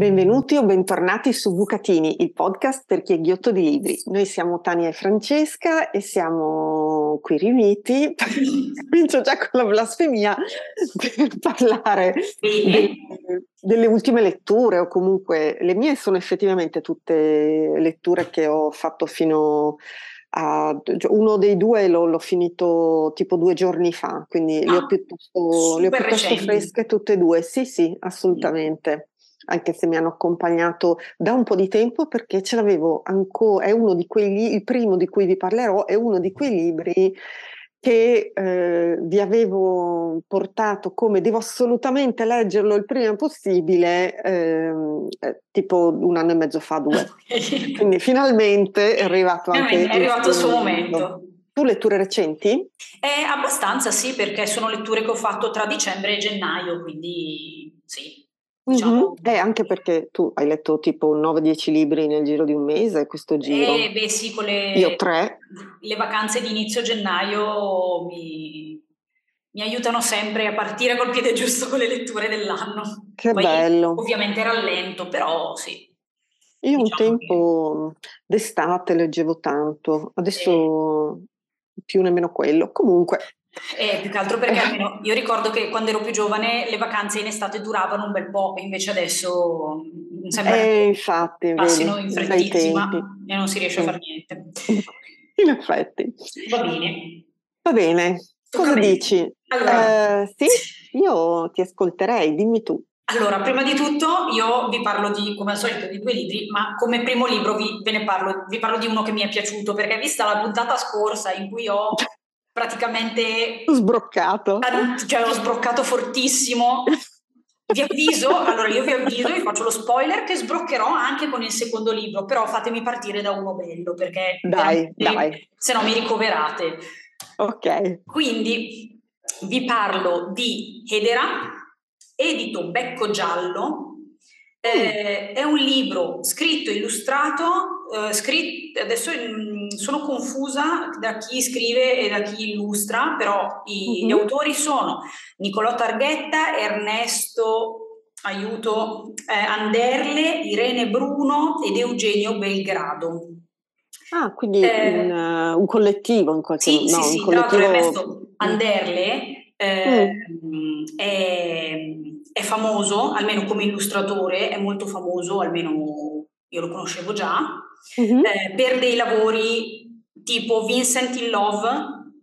Benvenuti o bentornati su Bucatini, il podcast per chi è ghiotto di libri. Noi siamo Tania e Francesca e siamo qui riuniti, comincio già con la blasfemia, per parlare delle, delle ultime letture o comunque le mie sono effettivamente tutte letture che ho fatto fino a uno dei due l'ho, l'ho, finito tipo due giorni fa, quindi ah, le ho piuttosto, le ho piuttosto fresche tutte e due. Sì, sì, assolutamente anche se mi hanno accompagnato da un po' di tempo perché ce l'avevo ancora, è uno di quei il primo di cui vi parlerò, è uno di quei libri che eh, vi avevo portato come devo assolutamente leggerlo il prima possibile, ehm, eh, tipo un anno e mezzo fa, due. Quindi finalmente è arrivato anche... È arrivato il suo momento. Tu letture recenti? Eh, abbastanza sì, perché sono letture che ho fatto tra dicembre e gennaio, quindi sì. Diciamo. Mm-hmm. Eh, anche perché tu hai letto tipo 9-10 libri nel giro di un mese, questo giro. Eh, beh sì, con le, Io tre. Le vacanze di inizio gennaio mi, mi, aiutano sempre a partire col piede giusto con le letture dell'anno. Che Poi, bello. Ovviamente rallento, però sì. Io diciamo un tempo che... d'estate leggevo tanto, adesso eh. più nemmeno quello. Comunque, eh, più che altro perché almeno io ricordo che quando ero più giovane le vacanze in estate duravano un bel po', invece adesso mi sembra eh, che infatti, passino in freddissima e non si riesce a fare niente. In effetti. Va bene. Va bene. Cosa dici? Allora, eh, sì, io ti ascolterei, dimmi tu. Allora, prima di tutto io vi parlo di, come al solito, di due libri, ma come primo libro vi, ve ne parlo, vi parlo di uno che mi è piaciuto, perché vista la puntata scorsa in cui ho praticamente sbroccato. Cioè, ho sbroccato fortissimo. Vi avviso, allora io vi avviso, vi faccio lo spoiler che sbroccherò anche con il secondo libro, però fatemi partire da uno bello perché dai, dai. se no mi ricoverate. Ok. Quindi vi parlo di Hedera, edito Becco Giallo, eh, è un libro scritto, illustrato, eh, scritto, adesso mm, sono confusa da chi scrive e da chi illustra, però i, mm-hmm. gli autori sono Nicolò Targhetta, Ernesto, aiuto, eh, Anderle, Irene Bruno ed Eugenio Belgrado. Ah, quindi eh, un, uh, un, collettivo in qualche modo. Sì, no, sì, sì, collettivo... Anderle eh, mm. è è famoso, almeno come illustratore, è molto famoso, almeno io lo conoscevo già, mm-hmm. eh, per dei lavori tipo Vincent in Love,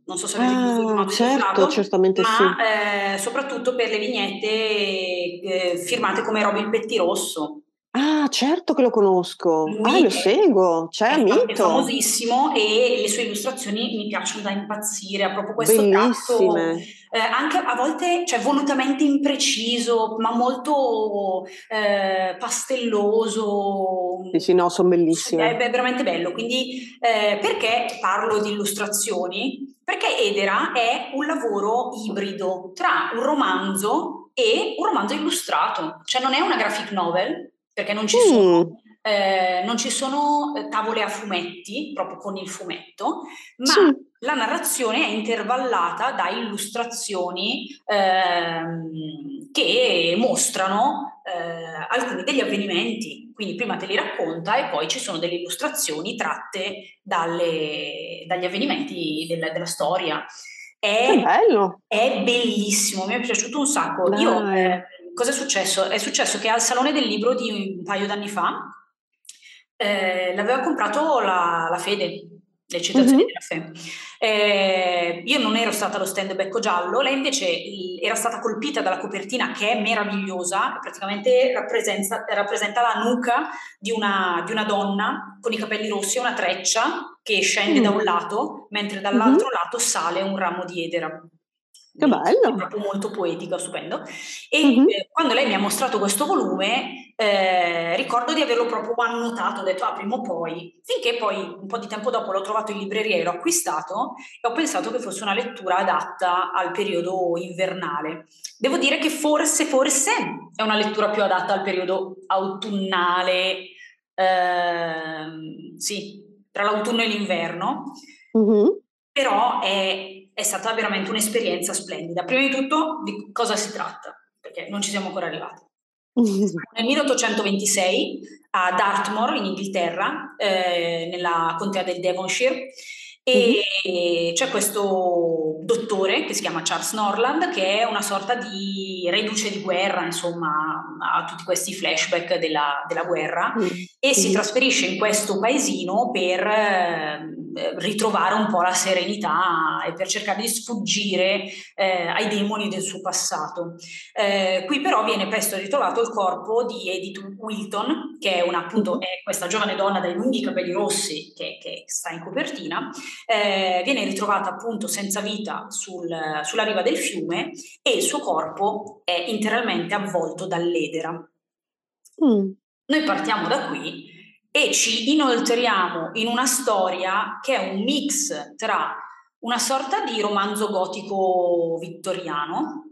non so se avete ah, visto certo, certamente ma sì. eh, soprattutto per le vignette eh, firmate come Robin Pettirosso. Ah, certo che lo conosco. Lui ah, lo seguo, c'è è, mito. È famosissimo e le sue illustrazioni mi piacciono da impazzire, ha proprio questo Bellissime. tratto eh, anche a volte cioè, volutamente impreciso, ma molto eh, pastelloso. Sì, sì, no, sono bellissime. È, veramente bello. Quindi eh, perché parlo di illustrazioni? Perché Edera è un lavoro ibrido tra un romanzo e un romanzo illustrato, cioè non è una graphic novel, perché non ci sono. Mm. eh, non ci sono eh, tavole a fumetti, proprio con il fumetto, ma sì. la narrazione è intervallata da illustrazioni ehm, che mostrano eh, alcuni degli avvenimenti. Quindi prima te li racconta e poi ci sono delle illustrazioni tratte dalle, dagli avvenimenti della, della storia. È, bello. è bellissimo, mi è piaciuto un sacco. Dai. Io, eh, cosa è successo? È successo che al Salone del Libro di un paio d'anni fa eh, l'aveva comprato la, la Fede, le citazioni uh-huh. della FE. Eh, io non ero stata allo stand becco giallo, lei invece era stata colpita dalla copertina che è meravigliosa, praticamente rappresenta, rappresenta la nuca di una, di una, donna con i capelli rossi e una treccia che scende uh-huh. da un lato, mentre dall'altro uh-huh. lato sale un ramo di edera. Che bello! proprio molto poetica, stupendo. E eh, quando lei mi ha mostrato questo volume, eh, ricordo di averlo proprio annotato, ho detto ah, prima o poi, finché poi un po' di tempo dopo l'ho trovato in libreria e l'ho acquistato e ho pensato che fosse una lettura adatta al periodo invernale. Devo dire che forse, forse è una lettura più adatta al periodo autunnale, eh, sì, tra l'autunno e l'inverno. Uh-huh. Però è è stata veramente un'esperienza splendida. Prima di tutto, di cosa si tratta? Perché non ci siamo ancora arrivati. Nel 1826 a Dartmoor, in Inghilterra, eh, nella contea del Devonshire, e mm-hmm. c'è questo dottore che si chiama Charles Norland, che è una sorta di reduce di guerra, insomma, ha tutti questi flashback della, della guerra, mm-hmm. e si trasferisce in questo paesino per eh, ritrovare un po' la serenità e per cercare di sfuggire eh, ai demoni del suo passato. Eh, qui però viene presto ritrovato il corpo di Edith Wilton, che è, una, appunto, mm-hmm. è questa giovane donna dai lunghi capelli rossi che, che sta in copertina, eh, viene ritrovata appunto senza vita sul, sulla riva del fiume e il suo corpo è interamente avvolto dall'edera. Mm. Noi partiamo da qui e ci inoltriamo in una storia che è un mix tra una sorta di romanzo gotico vittoriano,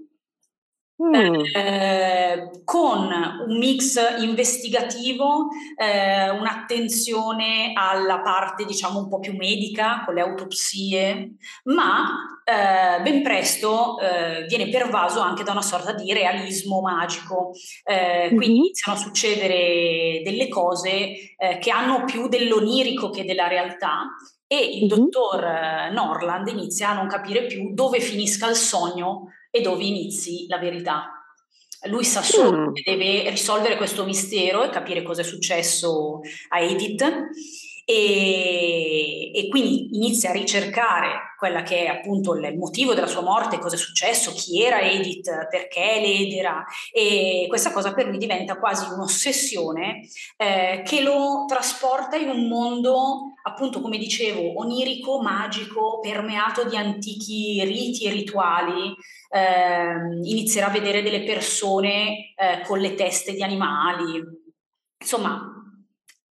Mm. Eh, con un mix investigativo, eh, un'attenzione alla parte diciamo un po' più medica con le autopsie, ma eh, ben presto eh, viene pervaso anche da una sorta di realismo magico, mm-hmm. quindi iniziano a succedere delle cose eh, che hanno più dell'onirico che della realtà e il mm-hmm. dottor Norland inizia a non capire più dove finisca il sogno e dove inizi la verità. Lui sa solo mm. che deve risolvere questo mistero e capire cosa è successo a Edith e, e, quindi inizia a ricercare quella che è appunto il motivo della sua morte, cosa è successo, chi era Edith, perché l'edera e questa cosa per lui diventa quasi un'ossessione eh, che lo trasporta in un mondo appunto come dicevo onirico, magico, permeato di antichi riti e rituali, eh, inizierà a vedere delle persone eh, con le teste di animali, insomma...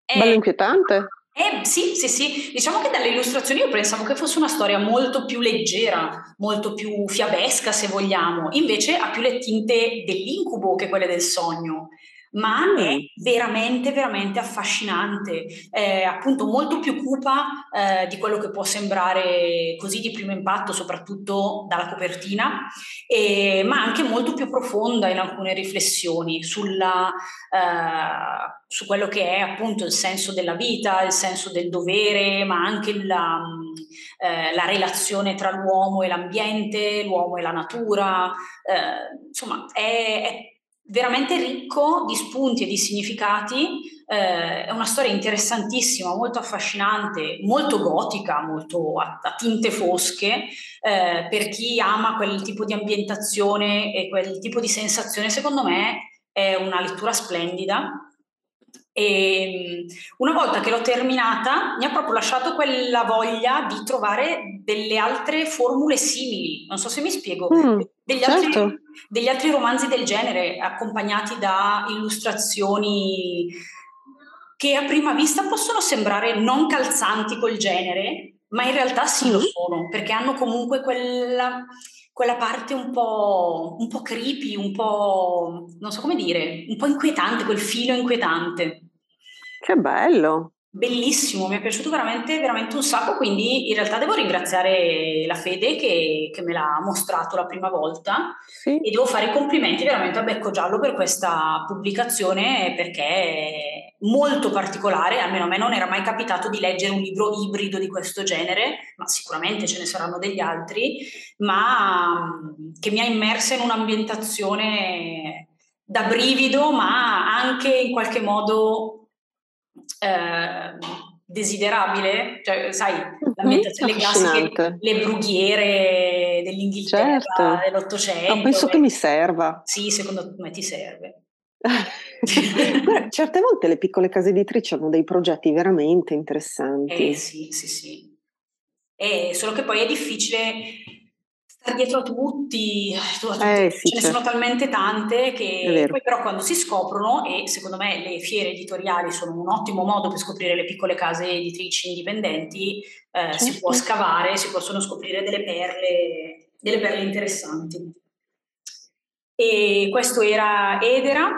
È... Bello inquietante. Eh, sì, sì, sì, diciamo che dalle illustrazioni io pensavo che fosse una storia molto più leggera, molto più fiabesca se vogliamo, invece ha più le tinte dell'incubo che quelle del sogno ma è veramente, veramente affascinante, è appunto molto più cupa eh, di quello che può sembrare così di primo impatto, soprattutto dalla copertina, e, ma anche molto più profonda in alcune riflessioni sulla, eh, su quello che è appunto il senso della vita, il senso del dovere, ma anche la, eh, la relazione tra l'uomo e l'ambiente, l'uomo e la natura, eh, insomma è, è veramente ricco di spunti e di significati, eh, è una storia interessantissima, molto affascinante, molto gotica, molto a, a tinte fosche, eh, per chi ama quel tipo di ambientazione e quel tipo di sensazione, secondo me è una lettura splendida. E una volta che l'ho terminata mi ha proprio lasciato quella voglia di trovare delle altre formule simili, non so se mi spiego, mm, degli, certo. altri, degli altri romanzi del genere accompagnati da illustrazioni che a prima vista possono sembrare non calzanti col genere, ma in realtà sì lo mm. sono, perché hanno comunque quella, quella parte un po', un po' creepy, un po', non so come dire, un po' inquietante, quel filo inquietante. Che bello! Bellissimo, mi è piaciuto veramente, veramente un sacco, quindi in realtà devo ringraziare la Fede che, che me l'ha mostrato la prima volta sì. e devo fare i complimenti veramente a Becco Giallo per questa pubblicazione perché è molto particolare, almeno a me non era mai capitato di leggere un libro ibrido di questo genere, ma sicuramente ce ne saranno degli altri, ma che mi ha immersa in un'ambientazione da brivido, ma anche in qualche modo eh, desiderabile, cioè, sai, mhm, l'ambientazione, le classiche, le brughiere dell'Inghilterra certo. dell'Ottocento. No, penso che mi serva. Sì, secondo me ti serve. certe volte le piccole case editrici hanno dei progetti veramente interessanti. Eh sì, sì, sì. E solo che poi è difficile dietro a tutti, a eh, sì, ce ne certo. sono talmente tante che poi però quando si scoprono, e secondo me le fiere editoriali sono un ottimo modo per scoprire le piccole case editrici indipendenti, eh, certo. si può certo. scavare, si possono scoprire delle perle, delle perle interessanti. E questo era Edera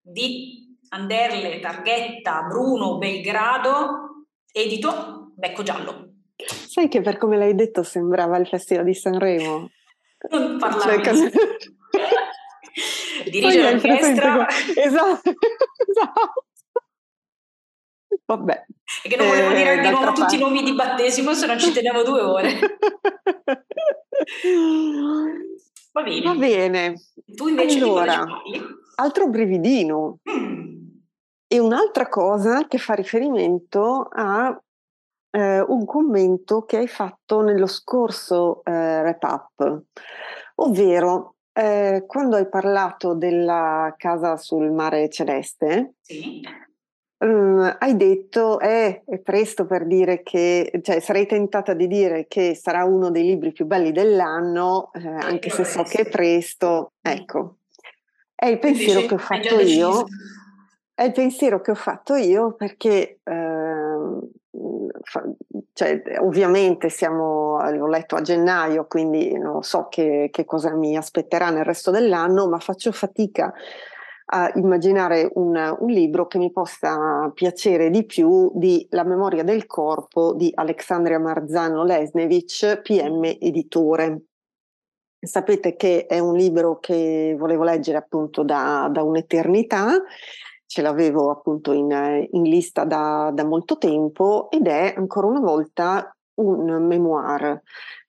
di Anderle, Targhetta, Bruno, Belgrado, edito Becco Giallo. Sai che per come l'hai detto sembrava il Festival di Sanremo. Non parlavi. Cioè, Dirige l'orchestra. Esatto, esatto. Vabbè. E che non volevo eh, dire di nuovo tutti i nomi di battesimo, se no ci tenevo due ore. Va bene. Va bene. Tu invece allora, altro brividino. Mm. E un'altra cosa che fa riferimento a eh, un commento che hai fatto nello scorso eh, wrap-up, ovvero eh, quando hai parlato della casa sul mare celeste, sì. Um, hai detto eh, è presto per dire che, cioè sarei tentata di dire che sarà uno dei libri più belli dell'anno, eh, anche se so che è presto. Ecco, è il pensiero che ho fatto io. È il pensiero che ho fatto io perché eh, cioè, ovviamente siamo, l'ho letto a gennaio, quindi non so che, che, cosa mi aspetterà nel resto dell'anno, ma faccio fatica a immaginare un, un, libro che mi possa piacere di più di La memoria del corpo di Alexandria Marzano Lesnevich, PM editore. Sapete che è un libro che volevo leggere appunto da, da un'eternità ce l'avevo appunto in, in lista da, da, molto tempo ed è ancora una volta un memoir.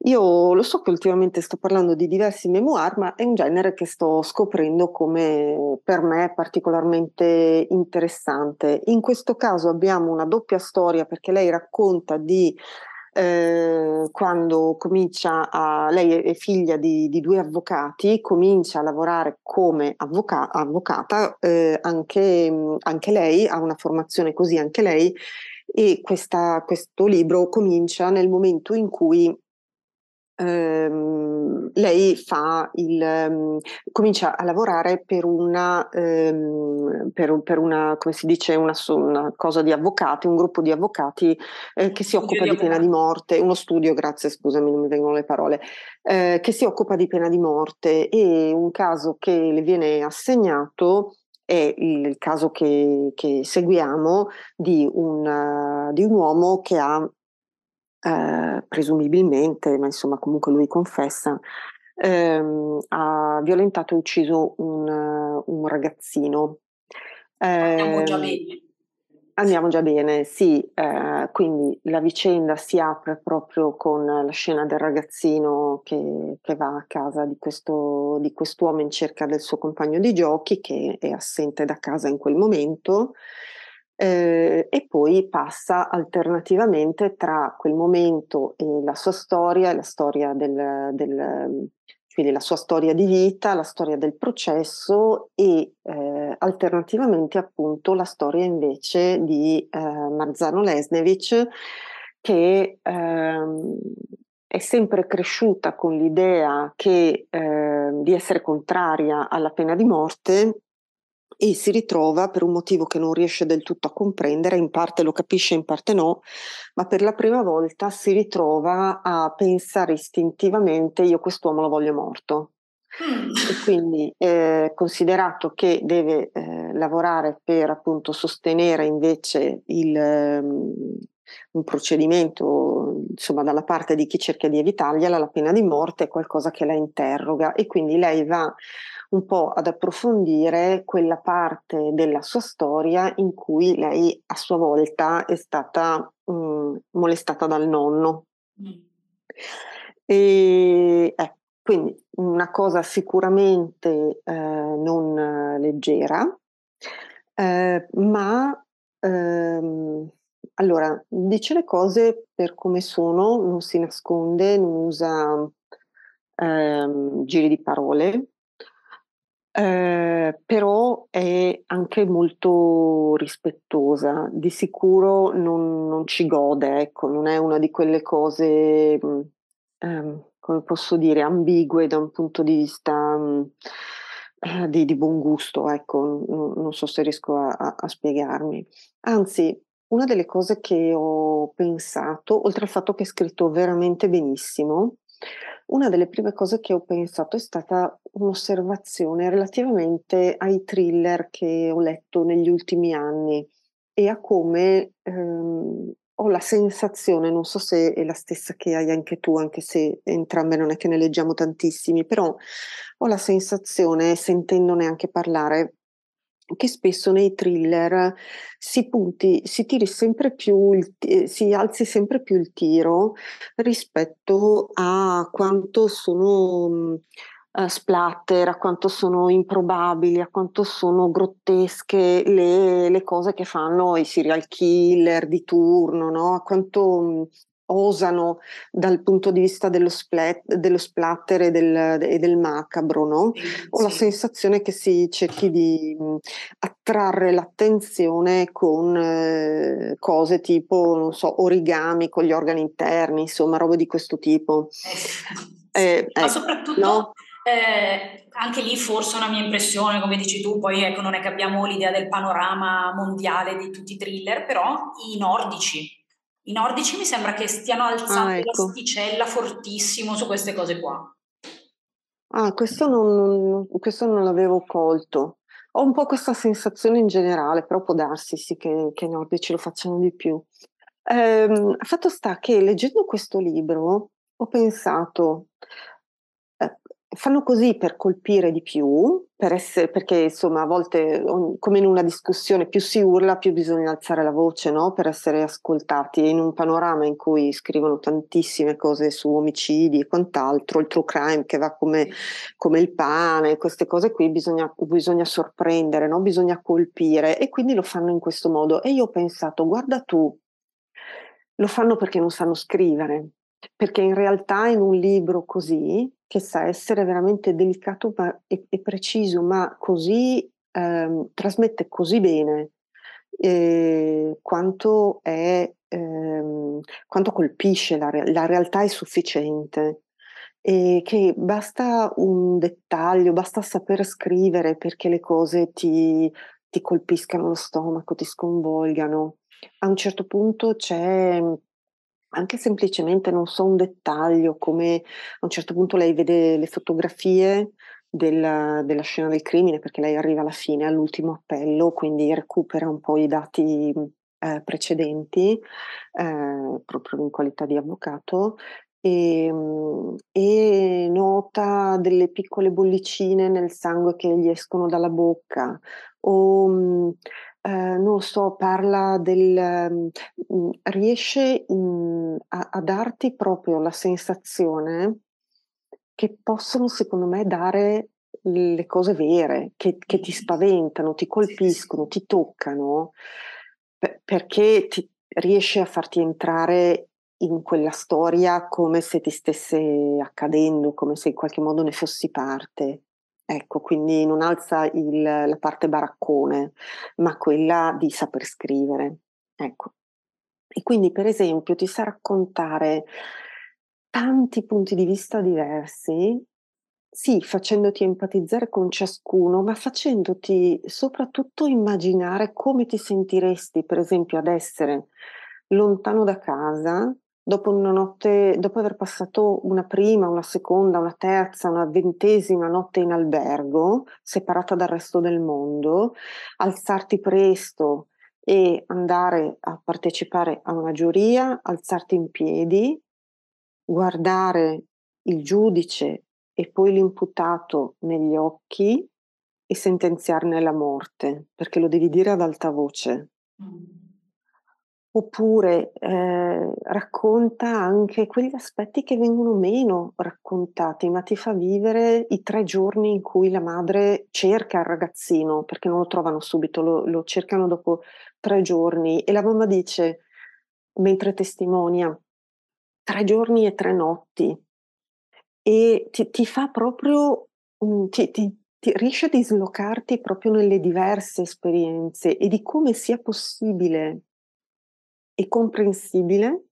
Io lo so che ultimamente sto parlando di diversi memoir, ma è un genere che sto scoprendo come per me particolarmente interessante. In questo caso abbiamo una doppia storia perché lei racconta di eh, quando comincia a, lei è figlia di, di, due avvocati, comincia a lavorare come avvoca, avvocata, eh, anche, anche, lei ha una formazione così, anche lei, e questa, questo libro comincia nel momento in cui ehm, lei fa il, um, comincia a lavorare per una, ehm, per, per una, come si dice, una, una, cosa di avvocati, un gruppo di avvocati eh, che si occupa di, di pena di morte, uno studio, grazie, scusami, non mi vengono le parole, eh, che si occupa di pena di morte. E un caso che le viene assegnato è il caso che, che seguiamo di un, uh, di un, uomo che ha eh, presumibilmente, ma insomma comunque lui confessa, ehm, ha violentato e ucciso un, un ragazzino. Andiamo già ehm, bene. Andiamo già bene, sì, eh, quindi la vicenda si apre proprio con la scena del ragazzino che, che va a casa di, questo, di quest'uomo in cerca del suo compagno di giochi che è assente da casa in quel momento eh, e poi passa alternativamente tra quel momento e la sua storia, la storia del, del quindi la sua storia di vita, la storia del processo e eh, alternativamente appunto la storia invece di eh, Marzano Lesnevich che ehm, è sempre cresciuta con l'idea che, eh, di essere contraria alla pena di morte e si ritrova per un motivo che non riesce del tutto a comprendere, in parte lo capisce, in parte no, ma per la prima volta si ritrova a pensare istintivamente io quest'uomo lo voglio morto. Mm. E quindi eh, considerato che deve eh, lavorare per appunto sostenere invece il, um, un procedimento insomma dalla parte di chi cerca di evitargliela, la pena di morte è qualcosa che la interroga e quindi lei va un po' ad approfondire quella parte della sua storia in cui lei a sua volta è stata mh, mm, molestata dal nonno. E, eh, quindi una cosa sicuramente eh, non leggera, eh, ma ehm, allora dice le cose per come sono, non si nasconde, non usa ehm, giri di parole, eh, però è anche molto rispettosa, di sicuro non, non, ci gode, ecco, non è una di quelle cose, mm, ehm, come posso dire, ambigue da un punto di vista mh, mm, eh, di, di, buon gusto, ecco, non, non so se riesco a, a, a spiegarmi. Anzi, una delle cose che ho pensato, oltre al fatto che è scritto veramente benissimo, una delle prime cose che ho pensato è stata un'osservazione relativamente ai thriller che ho letto negli ultimi anni e a come ehm, ho la sensazione, non so se è la stessa che hai anche tu, anche se entrambe non è che ne leggiamo tantissimi, però ho la sensazione, sentendone anche parlare, che spesso nei thriller si punti, si più, eh, si alzi sempre più il tiro rispetto a quanto sono uh, splatter, a quanto sono improbabili, a quanto sono grottesche le, le, cose che fanno i serial killer di turno, no? a quanto osano dal punto di vista dello, splat, dello splatter e del, e del macabro, no? Sì. Ho la sensazione che si cerchi di attrarre l'attenzione con eh, cose tipo, non so, origami con gli organi interni, insomma, robe di questo tipo. Eh, Ma eh, soprattutto... No? Eh, anche lì forse una mia impressione, come dici tu, poi ecco non è che abbiamo l'idea del panorama mondiale di tutti i thriller, però i nordici, i nordici mi sembra che stiano alzando ah, ecco. l'asticella fortissimo su queste cose qua. Ah, questo non, questo non l'avevo colto. Ho un po' questa sensazione in generale, però può darsi sì che, che i nordici lo facciano di più. Ehm, fatto sta che leggendo questo libro ho pensato, fanno così per colpire di più, per essere, perché insomma a volte come in una discussione più si urla più bisogna alzare la voce no? per essere ascoltati. In un panorama in cui scrivono tantissime cose su omicidi e quant'altro, il true crime che va come, come il pane, queste cose qui bisogna, bisogna sorprendere, no? bisogna colpire. E quindi lo fanno in questo modo. E io ho pensato guarda tu, lo fanno perché non sanno scrivere, perché in realtà in un libro così che sa essere veramente delicato ma, e, e, preciso, ma così ehm, trasmette così bene eh, quanto, è, ehm, quanto colpisce la, la realtà è sufficiente e che basta un dettaglio, basta saper scrivere perché le cose ti, ti colpiscano lo stomaco, ti sconvolgano. A un certo punto c'è anche semplicemente, non so, un dettaglio, come a un certo punto lei vede le fotografie della, della, scena del crimine, perché lei arriva alla fine, all'ultimo appello, quindi recupera un po' i dati eh, precedenti, eh, proprio in qualità di avvocato, e, ehm, e, nota delle piccole bollicine nel sangue che gli escono dalla bocca, o eh, non so, parla del... Mh, riesce in, a, a, darti proprio la sensazione che possono, secondo me, dare le cose vere, che, che ti spaventano, ti colpiscono, ti toccano, per, perché ti, riesce a farti entrare in quella storia come se ti stesse accadendo, come se in qualche modo ne fossi parte. Ecco, quindi non alza il, la parte baraccone, ma quella di saper scrivere. Ecco. E quindi, per esempio, ti sa raccontare tanti punti di vista diversi, sì, facendoti empatizzare con ciascuno, ma facendoti soprattutto immaginare come ti sentiresti, per esempio, ad essere lontano da casa, dopo una notte, dopo aver passato una prima, una seconda, una terza, una ventesima notte in albergo, separata dal resto del mondo, alzarti presto e andare a partecipare a una giuria, alzarti in piedi, guardare il giudice e poi l'imputato negli occhi e sentenziarne la morte, perché lo devi dire ad alta voce. Mm. Oppure eh, racconta anche quegli aspetti che vengono meno raccontati, ma ti fa vivere i tre giorni in cui la madre cerca il ragazzino, perché non lo trovano subito, lo, lo cercano dopo tre giorni. E la mamma dice, mentre testimonia, tre giorni e tre notti e ti, ti fa proprio, ti, ti, ti, riesce a dislocarti proprio nelle diverse esperienze e di come sia possibile e comprensibile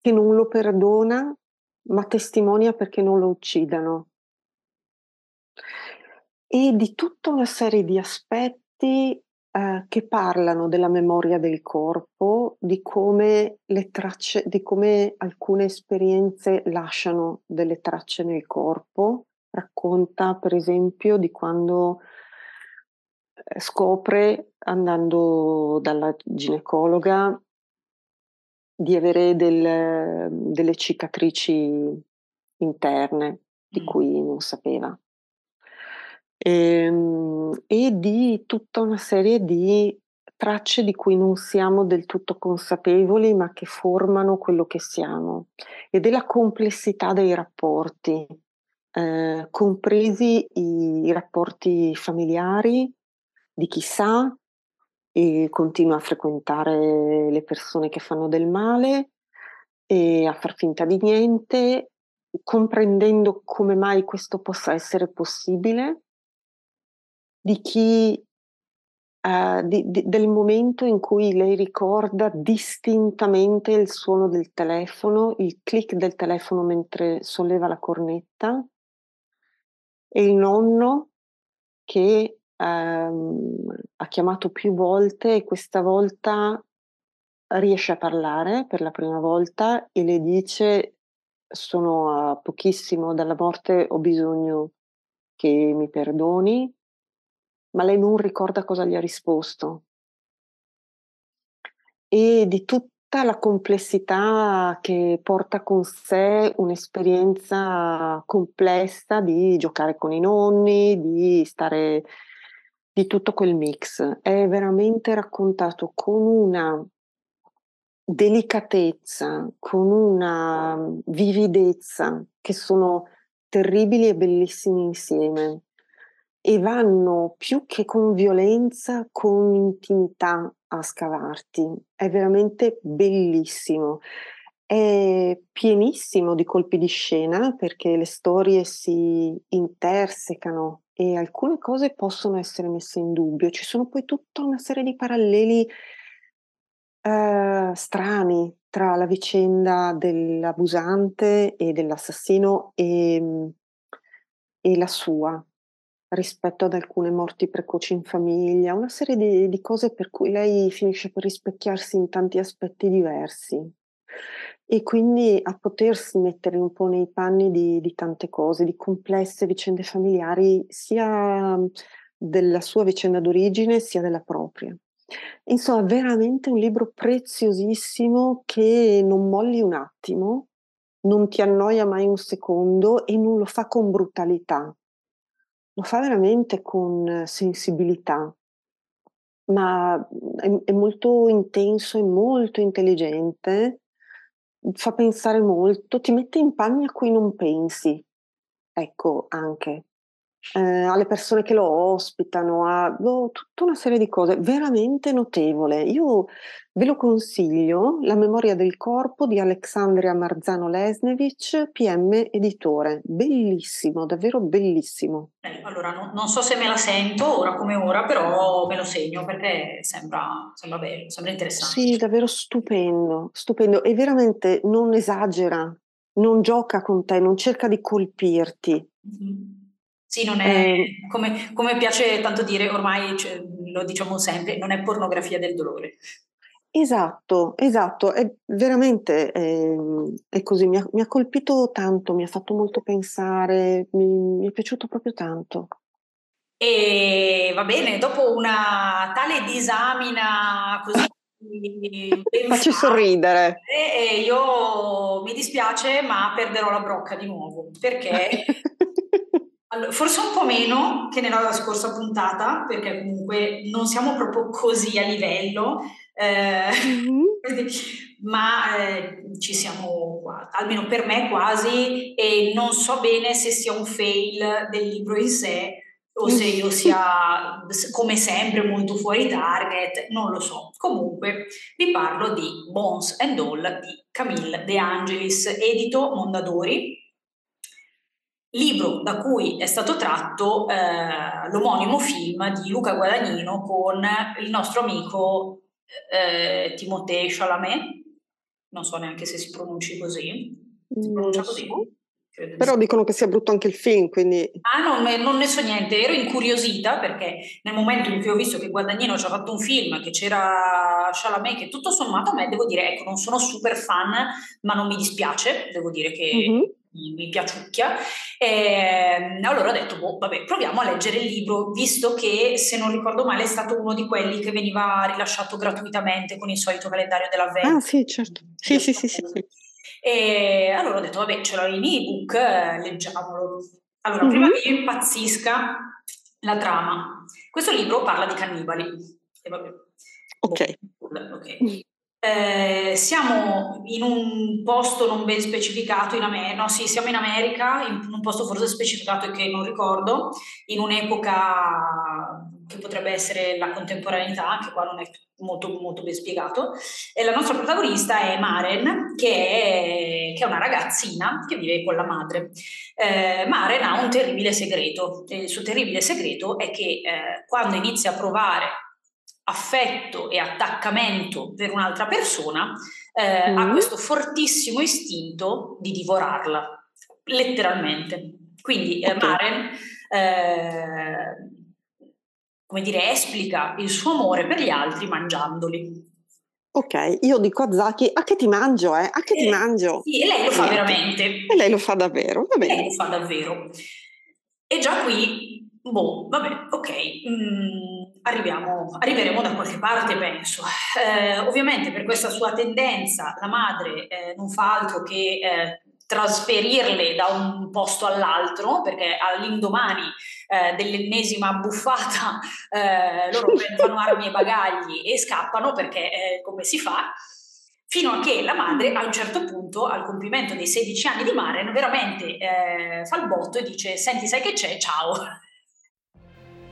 che non lo perdona ma testimonia perché non lo uccidano. E di tutta una serie di aspetti eh, che parlano della memoria del corpo, di come le tracce, di come alcune esperienze lasciano delle tracce nel corpo. Racconta, per esempio, di quando eh, scopre, andando dalla ginecologa, di avere del, delle cicatrici interne di mm. cui non sapeva ehm, e di tutta una serie di tracce di cui non siamo del tutto consapevoli, ma che formano quello che siamo, e della complessità dei rapporti, eh, compresi i, i rapporti familiari di chi sa e continua a frequentare le persone che fanno del male e a far finta di niente, comprendendo come mai questo possa essere possibile di chi Uh, di, di, del momento in cui lei ricorda distintamente il suono del telefono, il click del telefono mentre solleva la cornetta e il nonno che um, ha chiamato più volte e questa volta riesce a parlare per la prima volta e le dice sono a pochissimo dalla morte, ho bisogno che mi perdoni, ma lei non ricorda cosa gli ha risposto. E di tutta la complessità che porta con sé un'esperienza complessa di giocare con i nonni, di stare di tutto quel mix. È veramente raccontato con una delicatezza, con una vividezza che sono terribili e bellissimi insieme e vanno più che con violenza, con intimità a scavarti. È veramente bellissimo. È pienissimo di colpi di scena perché le storie si intersecano e alcune cose possono essere messe in dubbio. Ci sono poi tutta una serie di paralleli eh, strani tra la vicenda dell'abusante e dell'assassino e, e la sua rispetto ad alcune morti precoci in famiglia, una serie di, di cose per cui lei finisce per rispecchiarsi in tanti aspetti diversi e quindi a potersi mettere un po' nei panni di, di, tante cose, di complesse vicende familiari, sia della sua vicenda d'origine sia della propria. Insomma, veramente un libro preziosissimo che non molli un attimo, non ti annoia mai un secondo e non lo fa con brutalità, lo fa veramente con sensibilità, ma è, è molto intenso e molto intelligente, fa pensare molto, ti mette in panni a cui non pensi, ecco anche eh, alle persone che lo ospitano, a oh, tutta una serie di cose veramente notevole. Io ve lo consiglio, La memoria del corpo di Alexandria Marzano Lesnevich, PM editore. Bellissimo, davvero bellissimo. Eh, allora, no, non so se me la sento ora come ora, però me lo segno perché sembra, sembra bello, sembra interessante. Sì, davvero stupendo, stupendo. E veramente non esagera, non gioca con te, non cerca di colpirti. Mm-hmm sì, non è eh, come, come, piace tanto dire, ormai cioè, lo diciamo sempre, non è pornografia del dolore. Esatto, esatto, è veramente è, è così, mi ha, mi ha, colpito tanto, mi ha fatto molto pensare, mi, mi è piaciuto proprio tanto. E va bene, dopo una tale disamina così Facci sorridere. E io mi dispiace, ma perderò la brocca di nuovo perché allora, forse un po' meno che nella scorsa puntata, perché comunque non siamo proprio così a livello, eh, mm-hmm. ma eh, ci siamo, almeno per me quasi, e non so bene se sia un fail del libro in sé o se io sia come sempre molto fuori target, non lo so. Comunque vi parlo di Bones and All di Camille De Angelis, edito Mondadori, libro da cui è stato tratto eh, l'omonimo film di Luca Guadagnino con il nostro amico eh, Timothée Chalamet, non so neanche se si pronunci così, si pronuncia così? Però dicono che sia brutto anche il film, quindi... Ah, no, non ne so niente, ero incuriosita perché nel momento in cui ho visto che Guadagnino ci ha fatto un film, che c'era Chalamet, che tutto sommato a me, devo dire, ecco, non sono super fan, ma non mi dispiace, devo dire che mm-hmm. Mi, piaciucchia. E, ehm, allora ho detto, boh, vabbè, proviamo a leggere il libro, visto che, se non ricordo male, è stato uno di quelli che veniva rilasciato gratuitamente con il solito calendario dell'avvento. Ah, sì, certo. Sì, sì, sì, sì, sì. E allora ho detto, vabbè, ce l'ho in ebook, leggiamolo. Allora, mm-hmm. prima che io impazzisca la trama, questo libro parla di cannibali. E vabbè. Ok. okay. Eh, siamo in un posto non ben specificato in America, no sì, siamo in America, in un posto forse specificato che non ricordo, in un'epoca che potrebbe essere la contemporaneità, che qua non è molto, molto ben spiegato. E la nostra protagonista è Maren, che è, che è una ragazzina che vive con la madre. Eh, Maren ha un terribile segreto, il suo terribile segreto è che eh, quando inizia a provare affetto e attaccamento per un'altra persona, eh, mm. ha questo fortissimo istinto di divorarla, letteralmente. Quindi eh, okay. Maren eh, come dire, esplica il suo amore per gli altri mangiandoli. Ok, io dico a Zaki, a che ti mangio, eh? A che eh, ti mangio? Sì, e lei lo fa eh, veramente. E lei lo fa davvero, va bene. Lei lo fa davvero. E già qui, boh, vabbè, ok, mm, arriviamo, arriveremo da qualche parte, penso. Eh, ovviamente per questa sua tendenza la madre eh, non fa altro che eh, trasferirle da un posto all'altro, perché all'indomani eh, dell'ennesima buffata eh, loro prendono armi e bagagli e scappano perché eh, come si fa? Fino a che la madre a un certo punto, al compimento dei 16 anni di Maren, veramente eh, fa il botto e dice senti sai che c'è, ciao.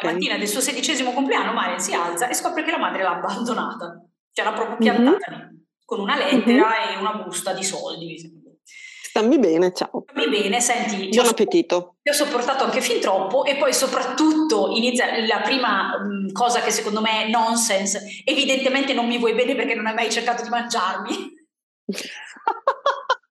La mattina del suo sedicesimo compleanno, Marian si alza e scopre che la madre l'ha abbandonata. Cioè l'ha proprio piantata mm-hmm. lì. con una lettera mm-hmm. e una busta di soldi. Stammi bene, ciao. Stammi bene, senti. Buon appetito. Ti ho sopportato anche fin troppo e poi soprattutto inizia la prima mh, cosa che secondo me è nonsense. Evidentemente non mi vuoi bene perché non hai mai cercato di mangiarmi.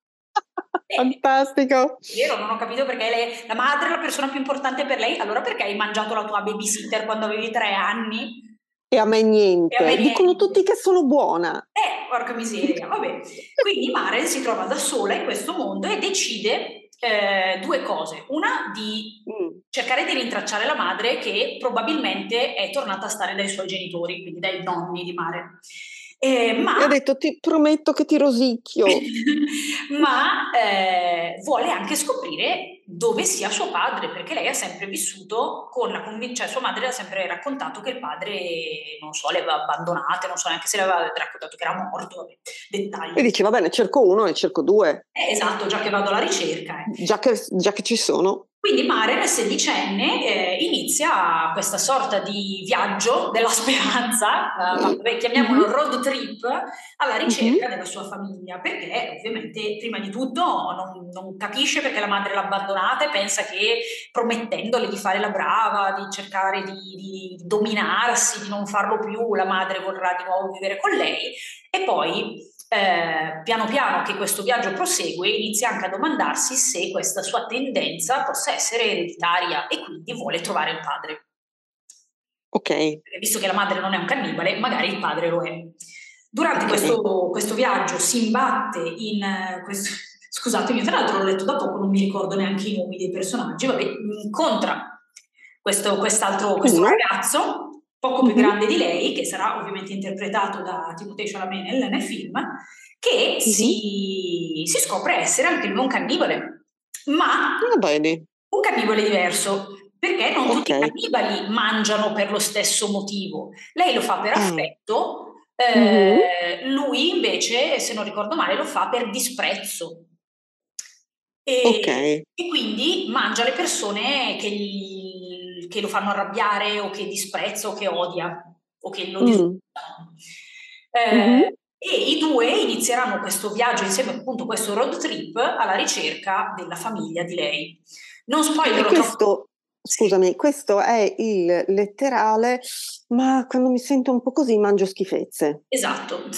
Fantastico. Vero, non ho capito perché lei, la madre è la persona più importante per lei, allora perché hai mangiato la tua babysitter quando avevi tre anni? E a me niente. A me niente. Dicono tutti che sono buona. Eh, porca miseria, vabbè. Quindi Maren si trova da sola in questo mondo e decide eh, due cose. Una, di mm. cercare di rintracciare la madre che probabilmente è tornata a stare dai suoi genitori, quindi dai nonni di Maren. Eh, ma, ha detto ti prometto che ti rosicchio. ma eh, vuole anche scoprire dove sia suo padre, perché lei ha sempre vissuto con la convinzione, cioè sua madre le ha sempre raccontato che il padre, non so, le aveva abbandonate, non so neanche se le aveva raccontato che era morto, vabbè, dettagli. E dice va bene, cerco uno e cerco due. Eh, esatto, già che vado alla ricerca. Eh. Già, che, già che ci sono. Quindi Maren, sedicenne, eh, inizia questa sorta di viaggio della speranza, eh, chiamiamolo mm-hmm. road trip, alla ricerca mm-hmm. della sua famiglia, perché ovviamente prima di tutto non, non, capisce perché la madre l'ha abbandonata e pensa che promettendole di fare la brava, di cercare di, di dominarsi, di non farlo più, la madre vorrà di nuovo vivere con lei. E poi eh, piano piano che questo viaggio prosegue, inizia anche a domandarsi se questa sua tendenza possa essere ereditaria e quindi vuole trovare il padre. Ok. Visto che la madre non è un cannibale, magari il padre lo è. Durante okay. questo, questo, viaggio si imbatte in uh, questo. Scusatemi, tra l'altro l'ho letto da poco, non mi ricordo neanche i nomi dei personaggi. Vabbè, incontra questo, quest'altro questo ragazzo poco più mm-hmm. grande di lei, che sarà ovviamente interpretato da Timothée Chalamet nel, film, che mm-hmm. si, si, scopre essere anche lui un cannibale, ma un cannibale diverso, perché non okay. tutti i cannibali mangiano per lo stesso motivo. Lei lo fa per mm. affetto, eh, mm-hmm. lui invece, se non ricordo male, lo fa per disprezzo. E, okay. e quindi mangia le persone che gli che lo fanno arrabbiare o che disprezza o che odia o che lo disgusta. Mm. Eh, mm-hmm. E i due inizieranno questo viaggio insieme, appunto questo road trip, alla ricerca della famiglia di lei. Non spoilerò questo, troppo. Scusami, questo è il letterale, ma quando mi sento un po' così mangio schifezze. Esatto.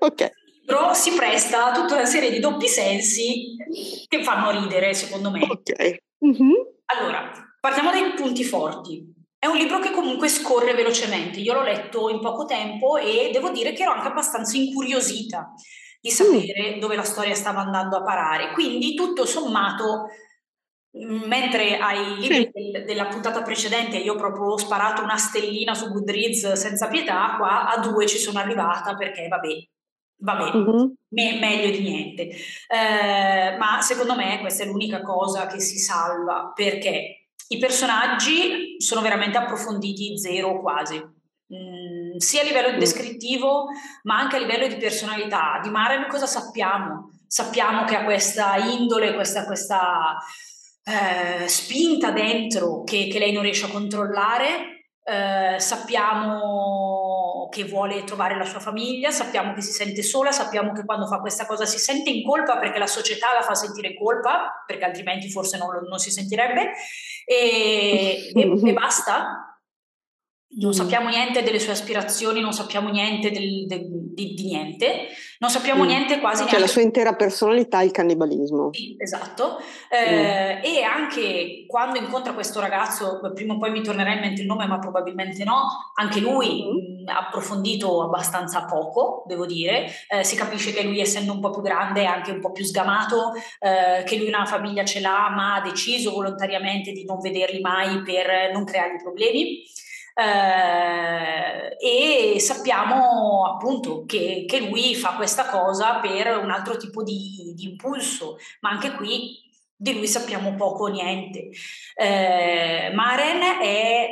ok. Però si presta a tutta una serie di doppi sensi che fanno ridere, secondo me. Ok. Mm-hmm. Allora, Partiamo dai punti forti. È un libro che comunque scorre velocemente. Io l'ho letto in poco tempo e devo dire che ero anche abbastanza incuriosita di sapere mm. dove la storia stava andando a parare. Quindi, tutto sommato, mm, mentre ai libri del, della puntata precedente io proprio ho sparato una stellina su Goodreads senza pietà, qua a due ci sono arrivata perché, vabbè, vabbè, mm-hmm. me, meglio di niente. Eh, ma secondo me questa è l'unica cosa che si salva perché i personaggi sono veramente approfonditi zero quasi, mm, sia a livello mm. descrittivo ma anche a livello di personalità. Di Maren cosa sappiamo? Sappiamo che ha questa indole, questa, questa eh, spinta dentro che, che, lei non riesce a controllare. Eh, sappiamo che vuole trovare la sua famiglia, sappiamo che si sente sola, sappiamo che quando fa questa cosa si sente in colpa perché la società la fa sentire in colpa, perché altrimenti forse non, non si sentirebbe e, e, e basta. Non mm. sappiamo niente delle sue aspirazioni, non sappiamo niente del, del, di, di, niente, non sappiamo mm. niente quasi neanche. Cioè la sua intera personalità è il cannibalismo. Sì, esatto. Eh, mm. E anche quando incontra questo ragazzo, prima o poi mi tornerà in mente il nome, ma probabilmente no, anche lui mm. ha approfondito abbastanza poco, devo dire. Eh, si capisce che lui, essendo un po' più grande, è anche un po' più sgamato, eh, che lui una famiglia ce l'ha, ma ha deciso volontariamente di non vederli mai per non creargli problemi. Eh, e sappiamo appunto che, che, lui fa questa cosa per un altro tipo di, di impulso, ma anche qui di lui sappiamo poco o niente. Eh, Maren è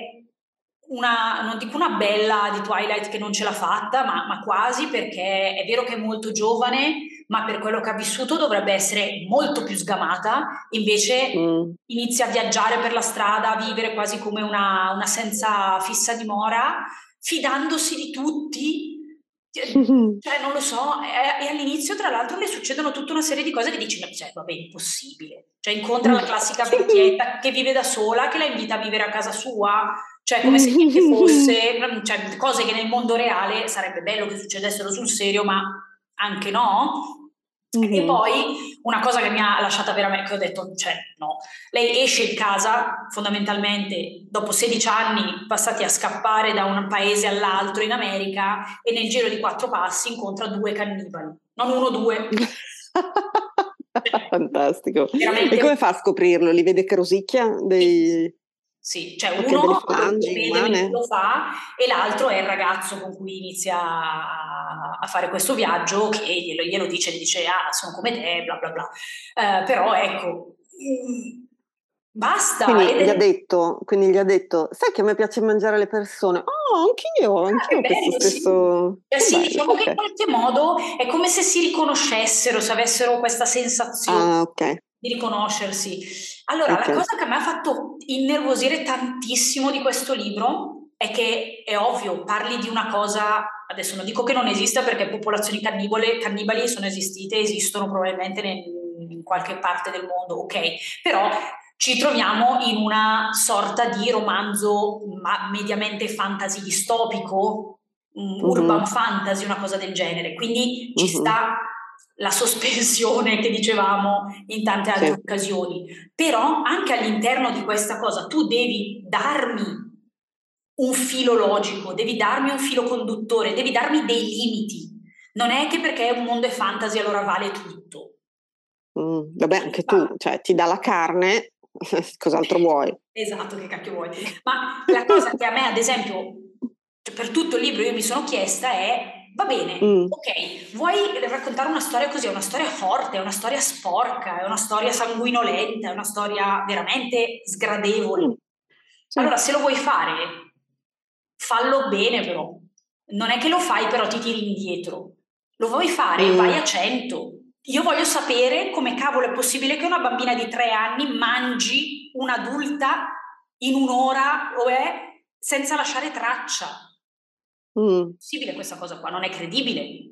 una, non dico una bella di Twilight che non ce l'ha fatta, ma, ma, quasi perché è vero che è molto giovane, ma per quello che ha vissuto dovrebbe essere molto più sgamata, invece mm. inizia a viaggiare per la strada, a vivere quasi come una, una senza fissa dimora, fidandosi di tutti. Cioè, non lo so, e, e, all'inizio tra l'altro le succedono tutta una serie di cose che dici, ma cioè, vabbè, impossibile. Cioè, incontra la classica vecchietta che vive da sola, che la invita a vivere a casa sua, cioè come se fosse, cioè, cose che nel mondo reale sarebbe bello che succedessero sul serio, ma anche no. Mm-hmm. E poi una cosa che mi ha lasciata veramente, che ho detto, cioè no, lei esce di casa fondamentalmente dopo 16 anni passati a scappare da un paese all'altro in America e nel giro di quattro passi incontra due cannibali, non uno, due. Fantastico. Veramente... E come fa a scoprirlo? Li vede che rosicchia? Dei... Sì, cioè uno vede lo fa e l'altro è il ragazzo con cui inizia a, fare questo viaggio che glielo, glielo dice, gli dice ah sono come te, bla bla bla. Eh, però ecco, mm, basta. Quindi ed è- gli ha detto, quindi gli ha detto, sai che a me piace mangiare le persone? Oh, anch'io, anch'io ho che questo sì. stesso... Eh Che sì, bello, diciamo che ok. in qualche modo è come se si riconoscessero, se avessero questa sensazione Ah, ok. Di riconoscersi. Allora, Ok. la cosa che mi ha fatto innervosire tantissimo di questo libro è che è ovvio, parli di una cosa, adesso non dico che non esista perché popolazioni cannibale, cannibali sono esistite, esistono probabilmente nel- in qualche parte del mondo, ok, però ci troviamo in una sorta di romanzo ma mediamente fantasy distopico, un Mhm. urban fantasy, una cosa del genere, quindi ci Mhm. sta la sospensione che dicevamo in tante altre Sì. occasioni. Però anche all'interno di questa cosa tu devi darmi un filo logico, devi darmi un filo conduttore, devi darmi dei limiti. Non è che perché un mondo è fantasy allora vale tutto. Mm, Vabbè, anche tu, cioè, ti dà la carne, cos'altro vuoi? Esatto, che cacchio vuoi. Ma la cosa che a me, ad esempio, cioè, per tutto il libro io mi sono chiesta è, va bene, Mm. ok, vuoi raccontare una storia così, è una storia forte, è una storia sporca, è una storia sanguinolenta, è una storia veramente sgradevole. Mm. Allora, se lo vuoi fare, fallo bene però. Non è che lo fai però ti tiri indietro. Lo vuoi fare, Mm. vai a 100. Io voglio sapere come cavolo è possibile che una bambina di tre anni mangi un'adulta in un'ora o è senza lasciare traccia. Mm. possibile questa cosa qua, non è credibile.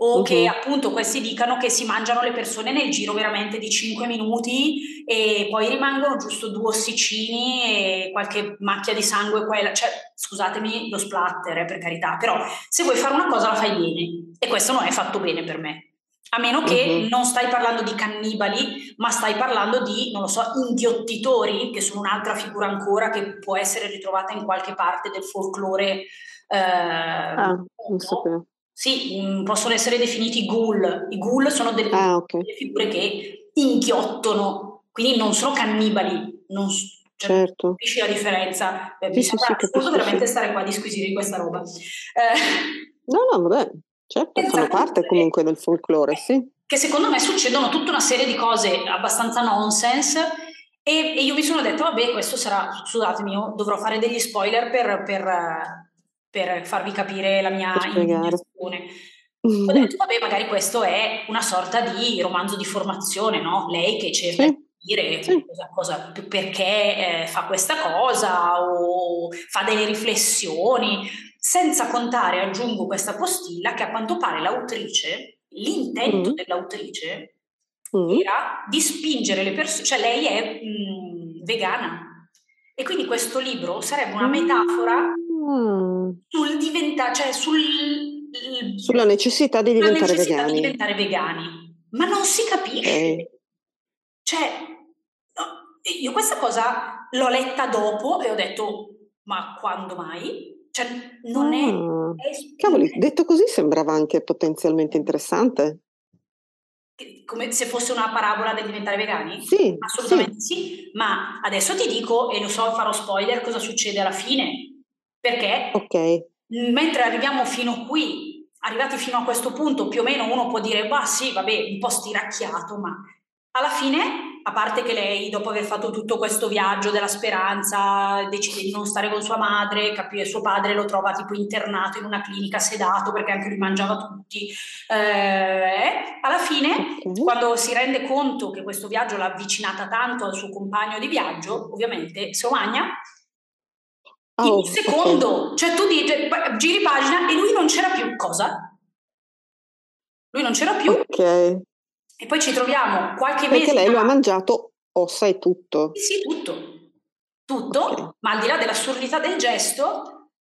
O che Mhm. appunto questi dicano che si mangiano le persone nel giro veramente di 5 minuti e poi rimangono giusto due ossicini e qualche macchia di sangue qua e là. Cioè, scusatemi lo splatter, eh, per carità, però se vuoi fare una cosa la fai bene e questo non è fatto bene per me. A meno che Mhm. non stai parlando di cannibali, ma stai parlando di, non lo so, inghiottitori, che sono un'altra figura ancora che può essere ritrovata in qualche parte del folklore. eh, Ah, non no? sapevo. Sì, mm, possono essere definiti ghoul. I ghoul sono delle, Ah, ok. delle figure che inghiottono, quindi non sono cannibali. Non, cioè, Certo. Capisci la differenza? Eh, Sì, mi sì, sembra sì, veramente stare qua a disquisire di questa roba. Eh, No, no, vabbè, certo, fanno parte comunque- del folklore, sì. che secondo me succedono tutta una serie di cose abbastanza nonsense e, e io mi sono detto, vabbè, questo sarà, scusatemi, io dovrò fare degli spoiler per, per, per farvi capire la mia indignazione. Ho detto, vabbè, magari questo è una sorta di romanzo di formazione, no? Lei che cerca Sì, di capire sì. cosa, cosa- perché eh, fa questa cosa o fa delle riflessioni, senza contare, aggiungo questa postilla, che a quanto pare l'autrice, l'intento Mm. dell'autrice Mm. era di spingere le persone, cioè lei è mm, vegana e quindi questo libro sarebbe una metafora Ah, sul diventare, cioè sul il- Sulla necessità di diventare necessità vegani. di diventare vegani, ma non si capisce. Ok. Cioè, no, io questa cosa l'ho letta dopo e ho detto, ma quando mai? Cioè, non è... Ah, è- Cavoli, detto così sembrava anche potenzialmente interessante. come se fosse una parabola del diventare vegani? Sì, Assolutamente sì. ma adesso ti dico, e lo so, farò spoiler, cosa succede alla fine. Perché Ok. mentre arriviamo fino qui, arrivati fino a questo punto, più o meno uno può dire, bah sì, vabbè, un po' stiracchiato, ma alla fine, a parte che lei, dopo aver fatto tutto questo viaggio della speranza, decide di non stare con sua madre, capire suo padre lo trova tipo internato in una clinica sedato perché anche lui mangiava tutti. Eh, alla fine, quando si rende conto che questo viaggio l'ha avvicinata tanto al suo compagno di viaggio, ovviamente se lo magna, in Oh, un secondo, cioè tu dici, giri pagina e lui non c'era più. Cosa? Lui non c'era più Ok. E poi ci troviamo qualche Perché mese lei lo ha mangiato ossa e tutto. Sì, sì, tutto. Tutto, Ok. ma al di là dell'assurdità del gesto,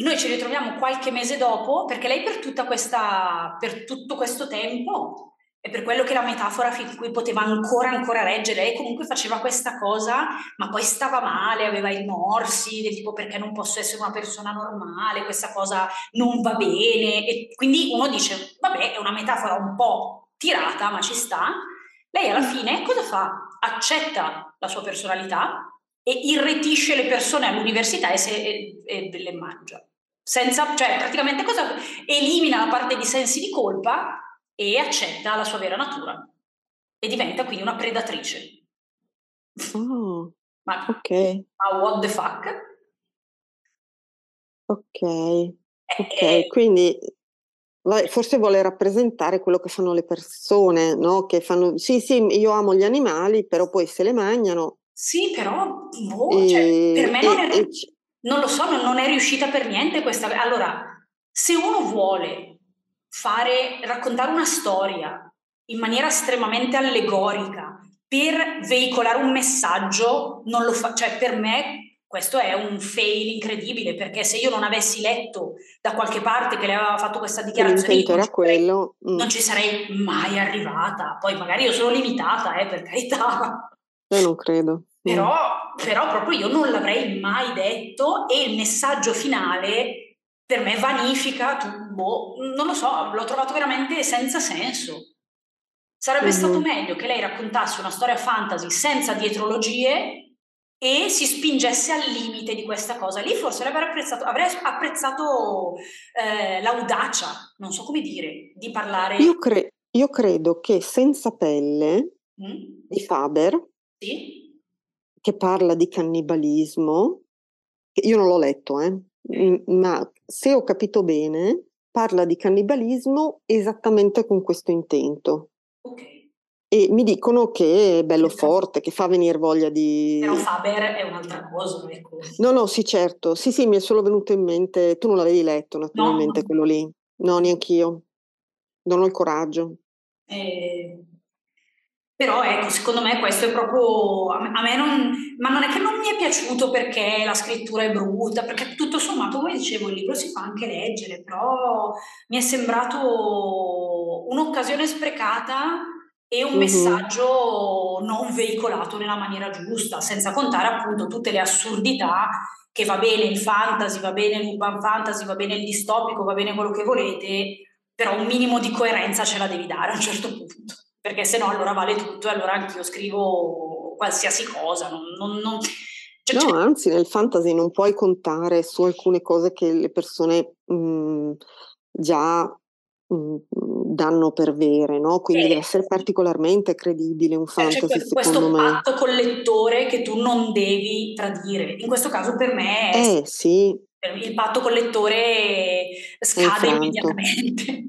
noi ci ritroviamo qualche mese dopo perché lei per tutta questa per tutto questo tempo e per quello che la metafora fin qui poteva ancora ancora reggere, lei comunque faceva questa cosa, ma poi stava male, aveva i morsi, del tipo perché non posso essere una persona normale, questa cosa non va bene e quindi uno dice, vabbè, è una metafora un po' tirata, ma ci sta. Lei alla fine cosa fa? Accetta la sua personalità e irretisce le persone all'università e, se, e, e le mangia. Senza, cioè praticamente cosa elimina la parte di sensi di colpa e accetta la sua vera natura e diventa quindi una predatrice. Oh, Ma, ok, ma what the fuck? ok, Eh, ok. eh, Quindi forse vuole rappresentare quello che fanno le persone, no? Che fanno, sì, sì, io amo gli animali, però poi se le mangiano sì, però boh, cioè, e, per me non e- è, e c- non lo so, non, non è riuscita per niente questa. Allora, se uno vuole fare, raccontare una storia in maniera estremamente allegorica per veicolare un messaggio, non lo fa, cioè per me questo è un fail incredibile perché se io non avessi letto da qualche parte che lei aveva fatto questa dichiarazione, non ci sarei- quello. mm. non ci sarei mai arrivata. Poi magari io sono limitata, eh, per carità. Io non credo. Mm. Però, però proprio io non l'avrei mai detto e il messaggio finale per me vanifica, tu- boh, non lo so, l'ho trovato veramente senza senso. Sarebbe Mhm. stato meglio che lei raccontasse una storia fantasy senza dietrologie e si spingesse al limite di questa cosa. Lì forse avrebbe apprezzato, avrei apprezzato eh, l'audacia, non so come dire, di parlare. Io, cre- io credo che Senza pelle Mm? di Faber, Sì? che parla di cannibalismo, che io non l'ho letto, eh, mm, ma se ho capito bene, parla di cannibalismo esattamente con questo intento. Ok. E mi dicono che è bello forte, che fa venire voglia di... Però Faber è un'altra cosa, ecco. No, no, sì, certo. Sì, sì, mi è solo venuto in mente. Tu non l'avevi letto, naturalmente, no. quello lì. No, neanch'io. Non ho il coraggio. Eh, però ecco, secondo me questo è proprio, a me, a me non, ma non è che non mi è piaciuto perché la scrittura è brutta, perché tutto sommato, come dicevo, il libro si fa anche leggere, però mi è sembrato un'occasione sprecata e un Mhm. messaggio non veicolato nella maniera giusta, senza contare appunto tutte le assurdità che va bene il fantasy, va bene l'urban fantasy, va bene il distopico, va bene quello che volete, però un minimo di coerenza ce la devi dare a un certo punto, perché se no allora vale tutto e allora anch'io scrivo qualsiasi cosa. Non, non- non- cioè- No, cioè- anzi, nel fantasy non puoi contare su alcune cose che le persone mm, già mm, danno per vere, no? Quindi Eh. deve essere particolarmente credibile un cioè, fantasy, que- secondo questo me. patto col lettore che tu non devi tradire. In questo caso per me Eh, sì. il patto col lettore scade infranto. immediatamente.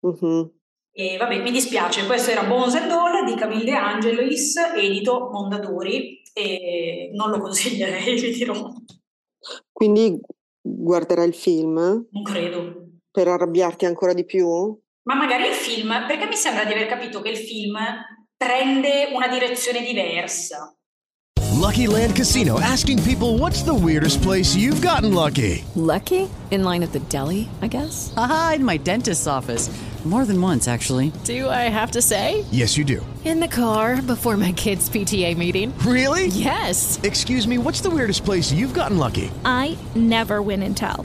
mhm. E vabbè, mi dispiace, questo era Bones and All di Camille Angelis, edito Mondadori, e non lo consiglierei, vi dirò, Quindi guarderai il film non credo. Per arrabbiarti ancora di più? Ma magari il film, perché mi sembra di aver capito che il film prende una direzione diversa. Lucky Land Casino asking people what's the weirdest place you've gotten lucky? Lucky? In line at the deli, I guess? Aha, in my dentist's office. More than once, actually. Do I have to say? Yes, you do. In the car before my kids' PTA meeting. Really? Yes. Excuse me, what's the weirdest place you've gotten lucky? I never win and tell.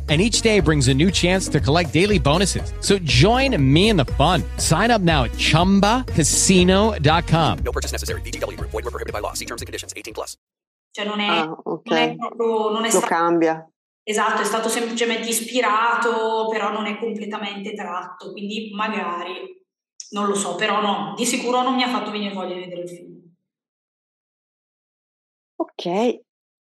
And each day brings a new chance to collect daily bonuses. So join me in the fun. Sign up now at chumbacasino.com. No purchase necessary. VGW Group. Void were prohibited by law. See terms and conditions. 18 plus. Cioè non è, Ah, ok. non è proprio, non è Lo stato, cambia. esatto, è stato semplicemente ispirato, però non è completamente tratto, quindi magari, non lo so, però no, di sicuro non mi ha fatto venire voglia di vedere il film. Ok,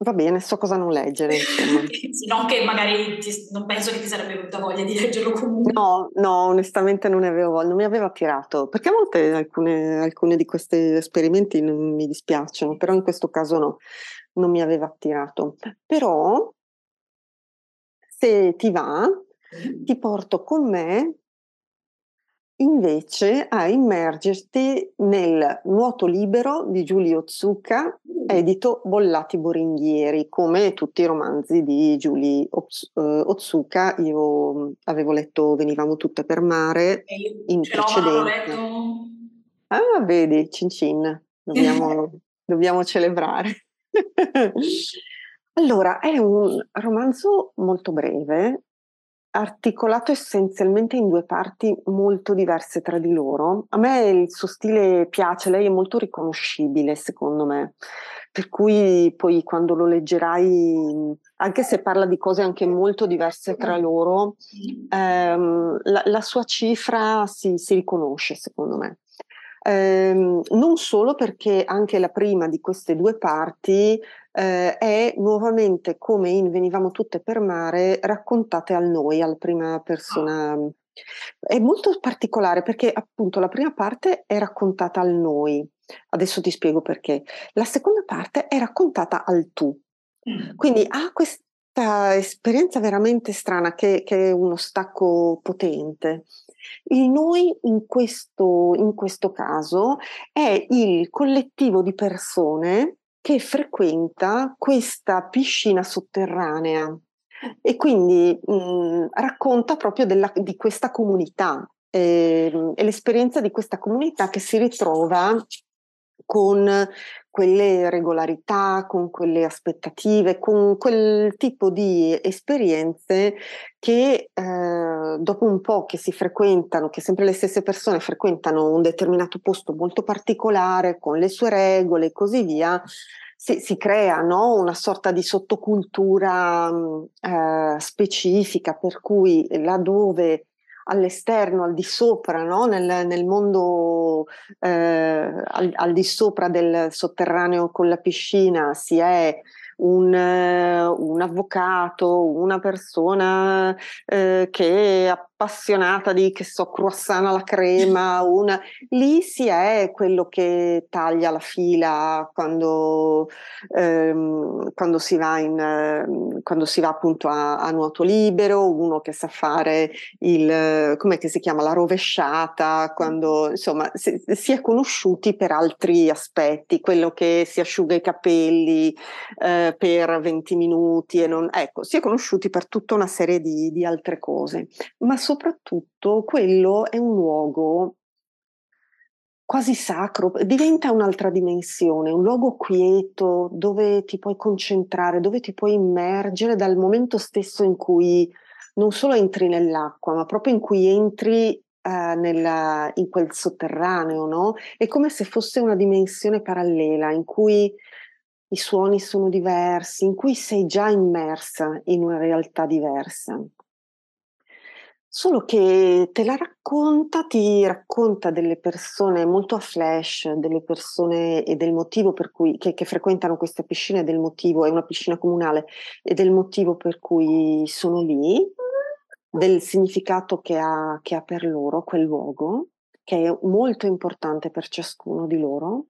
va bene, so cosa non leggere. Sì, non che magari ti- non penso che ti sarebbe venuta voglia di leggerlo comunque. No, no, onestamente non ne avevo voglia, non mi aveva attirato, perché a volte alcune, alcune di questi esperimenti non mi dispiacciono, però in questo caso no, non mi aveva attirato. Però, se ti va, ti porto con me invece a immergerti nel Nuoto libero di Giulio Zucca, edito Bollati Boringhieri, come tutti i romanzi di Giulio Otsuka. Io avevo letto Venivamo tutte per mare in precedenza. Ah, vedi, Cin Cin, dobbiamo, dobbiamo celebrare. allora, è un romanzo molto breve, articolato essenzialmente in due parti molto diverse tra di loro. A me il suo stile piace, lei è molto riconoscibile secondo me, per cui poi quando lo leggerai, anche se parla di cose anche molto diverse tra loro, ehm, la, la, sua cifra si, si riconosce secondo me. Ehm, non solo perché anche la prima di queste due parti eh, è nuovamente come in Venivamo tutte per mare raccontate al noi, alla prima persona. È molto particolare perché appunto la prima parte è raccontata al noi, adesso ti spiego perché. La seconda parte è raccontata al tu. Mm. Quindi ha questa esperienza veramente strana che, che è uno stacco potente. Il noi in questo, in questo caso è il collettivo di persone che frequenta questa piscina sotterranea e quindi mh, racconta proprio della, di questa comunità eh, l'esperienza di questa comunità che si ritrova con quelle regolarità, con quelle aspettative, con quel tipo di esperienze che eh, dopo un po' che si frequentano, che sempre le stesse persone frequentano un determinato posto molto particolare, con le sue regole e così via, si, si crea no? una sorta di sottocultura eh, specifica per cui laddove all'esterno, al di sopra, no? nel, nel, mondo eh, al, al, di sopra del sotterraneo con la piscina si è un, un avvocato, una persona eh, che è appassionata di, che so, croissant alla crema, una... lì si è quello che taglia la fila quando, ehm, quando, si, va in, quando si va appunto a, a, nuoto libero, uno che sa fare il, come si chiama, la rovesciata, quando insomma si, si è conosciuti per altri aspetti, quello che si asciuga i capelli, eh, per 20 minuti e non, ecco, si è conosciuti per tutta una serie di, di altre cose, ma soprattutto quello è un luogo quasi sacro, diventa un'altra dimensione, un luogo quieto dove ti puoi concentrare, dove ti puoi immergere dal momento stesso in cui non solo entri nell'acqua, ma proprio in cui entri Uh, nella, in quel sotterraneo, no? È come se fosse una dimensione parallela in cui i suoni sono diversi, in cui sei già immersa in una realtà diversa. Solo che te la racconta, ti racconta delle persone molto a flash, delle persone e del motivo per cui che, che frequentano questa piscina e del motivo, è una piscina comunale, e del motivo per cui sono lì, del significato che ha, che ha per loro quel luogo, che è molto importante per ciascuno di loro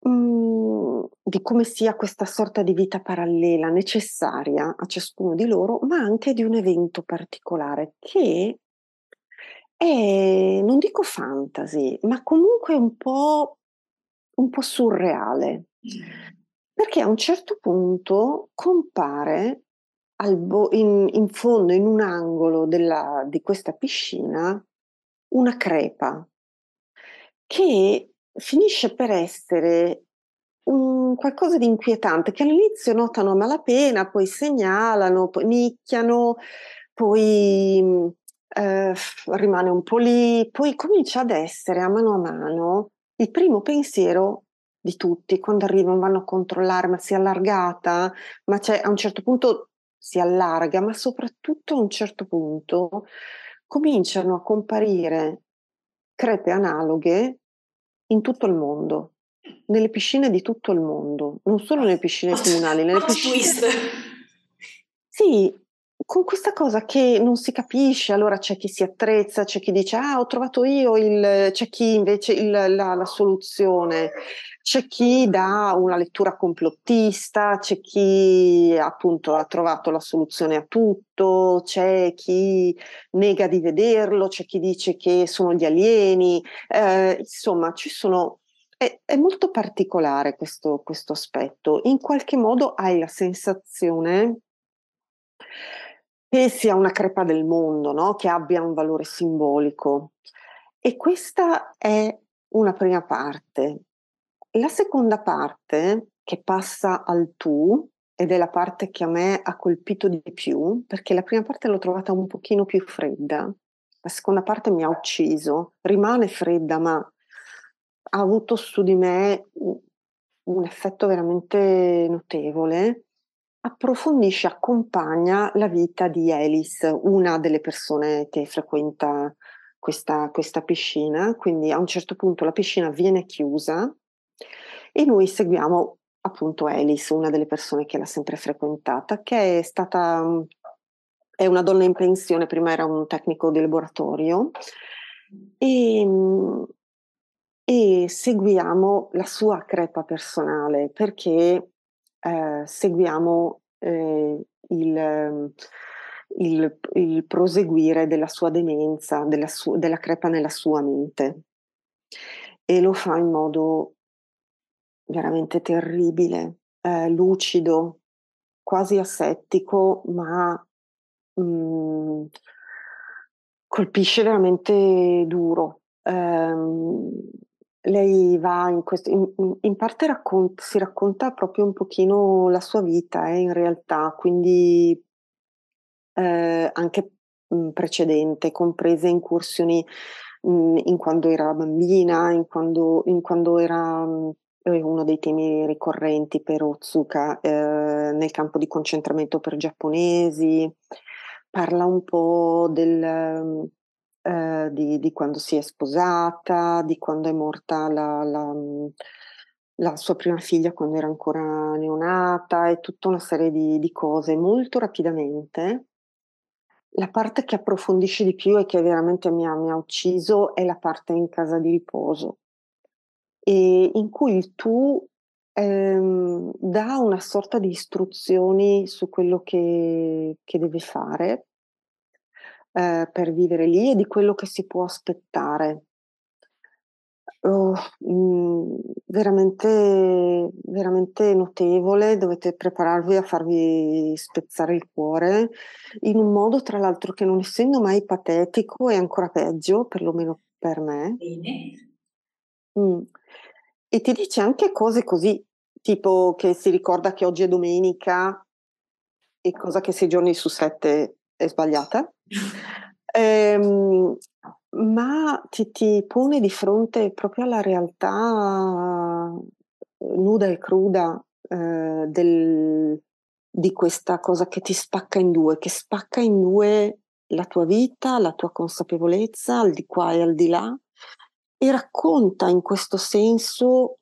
Mhmm, di come sia questa sorta di vita parallela necessaria a ciascuno di loro, ma anche di un evento particolare che è, non dico fantasy, ma comunque un po', un po' surreale. Perché a un certo punto compare bo- in, in, fondo, in un angolo della, di questa piscina, una crepa che finisce per essere un qualcosa di inquietante che all'inizio notano a malapena, poi segnalano, poi nicchiano, poi eh, rimane un po' lì, poi comincia ad essere a mano a mano il primo pensiero di tutti quando arrivano, vanno a controllare, ma si è allargata, ma c'è, a un certo punto si allarga, ma soprattutto a un certo punto cominciano a comparire crepe analoghe in tutto il mondo, nelle piscine di tutto il mondo, non solo nelle piscine comunali, nelle piscine... Sì, con questa cosa che non si capisce, allora c'è chi si attrezza, c'è chi dice ah ho trovato io il, c'è chi invece il, la, la, soluzione, c'è chi dà una lettura complottista, c'è chi appunto ha trovato la soluzione a tutto, c'è chi nega di vederlo, c'è chi dice che sono gli alieni, eh, insomma ci sono è, molto particolare questo, questo aspetto. In qualche modo hai la sensazione che sia una crepa del mondo, no? che abbia un valore simbolico. E questa è una prima parte. La seconda parte, che passa al tu, ed è la parte che a me ha colpito di più, perché la prima parte l'ho trovata un pochino più fredda, la seconda parte mi ha ucciso, rimane fredda, ma ha avuto su di me un effetto veramente notevole approfondisce, accompagna la vita di Alice, una delle persone che frequenta questa, questa piscina, quindi a un certo punto la piscina viene chiusa e noi seguiamo appunto Alice, una delle persone che l'ha sempre frequentata, che è stata è una donna in pensione, prima era un tecnico di laboratorio. E, e seguiamo la sua crepa personale perché eh, seguiamo eh, il, il, il, proseguire della sua demenza, della, su, della crepa nella sua mente. E lo fa in modo veramente terribile, eh, lucido, quasi assettico, ma mh, mm, colpisce veramente duro. Um, lei va in questo, in, in parte raccont- si racconta proprio un pochino la sua vita, eh, in realtà, quindi eh, anche mh, precedente, comprese incursioni mh, in quando era bambina, in quando, in quando era mh, uno dei temi ricorrenti per Otsuka eh, nel campo di concentramento per giapponesi, parla un po' del eh, di, di, quando si è sposata, di quando è morta la, la, la, sua prima figlia quando era ancora neonata e tutta una serie di, di cose molto rapidamente. La parte che approfondisce di più e che veramente mi ha, mi ha ucciso è la parte in casa di riposo, e in cui il tu ehm, dà una sorta di istruzioni su quello che, che deve fare eh, per vivere lì e di quello che si può aspettare. Oh, mh, mm, veramente, veramente notevole, dovete prepararvi a farvi spezzare il cuore in un modo tra l'altro che non essendo mai patetico è ancora peggio, perlomeno per me. Mm. E ti dice anche cose così, tipo che si ricorda che oggi è domenica e cosa che sei giorni su sette è sbagliata. Ehm, ma ti, ti pone di fronte proprio alla realtà eh, nuda e cruda eh, del, di questa cosa che ti spacca in due, che spacca in due la tua vita, la tua consapevolezza, al di qua e al di là, e racconta in questo senso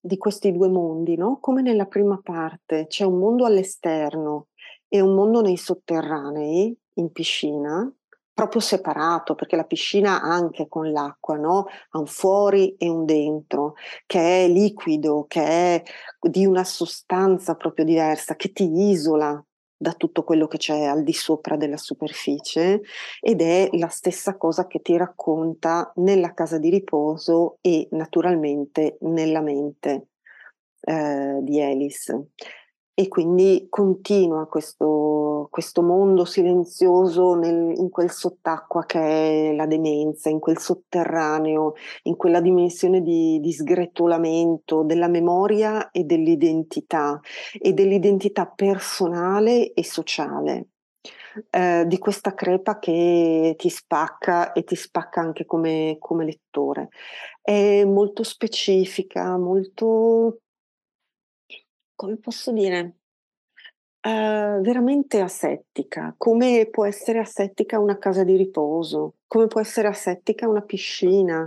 di questi due mondi, no? Come nella prima parte c'è un mondo all'esterno e un mondo nei sotterranei, in piscina, proprio separato, perché la piscina anche con l'acqua, no? ha un fuori e un dentro, che è liquido, che è di una sostanza proprio diversa, che ti isola da tutto quello che c'è al di sopra della superficie ed è la stessa cosa che ti racconta nella casa di riposo e naturalmente nella mente eh, di Alice e quindi continua questo, questo mondo silenzioso nel, in quel sott'acqua che è la demenza, in quel sotterraneo, in quella dimensione di, di sgretolamento della memoria e dell'identità e dell'identità personale e sociale. Eh, di questa crepa che ti spacca e ti spacca anche come, come lettore. È molto specifica, molto come posso dire, uh, veramente asettica, come può essere asettica una casa di riposo, come può essere asettica una piscina,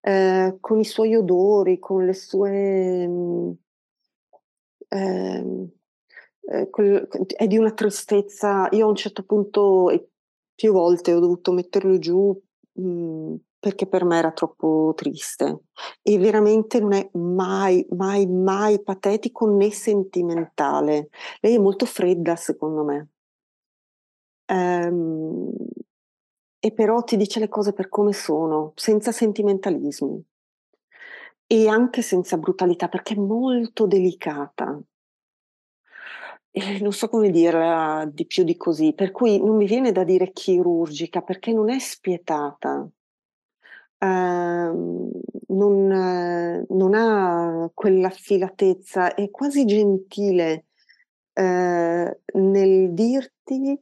uh, con i suoi odori, con le sue... Um, quel, è di una tristezza. Io a un certo punto, più volte ho dovuto metterlo giù mm, perché per me era troppo triste e veramente non è mai, mai, mai patetico né sentimentale. Lei è molto fredda, secondo me. Um, e però ti dice le cose per come sono, senza sentimentalismi e anche senza brutalità, perché è molto delicata. E non so come dirla di più di così, per cui non mi viene da dire chirurgica, perché non è spietata. Uh, non, non, ha quella filatezza, è quasi gentile uh, nel dirti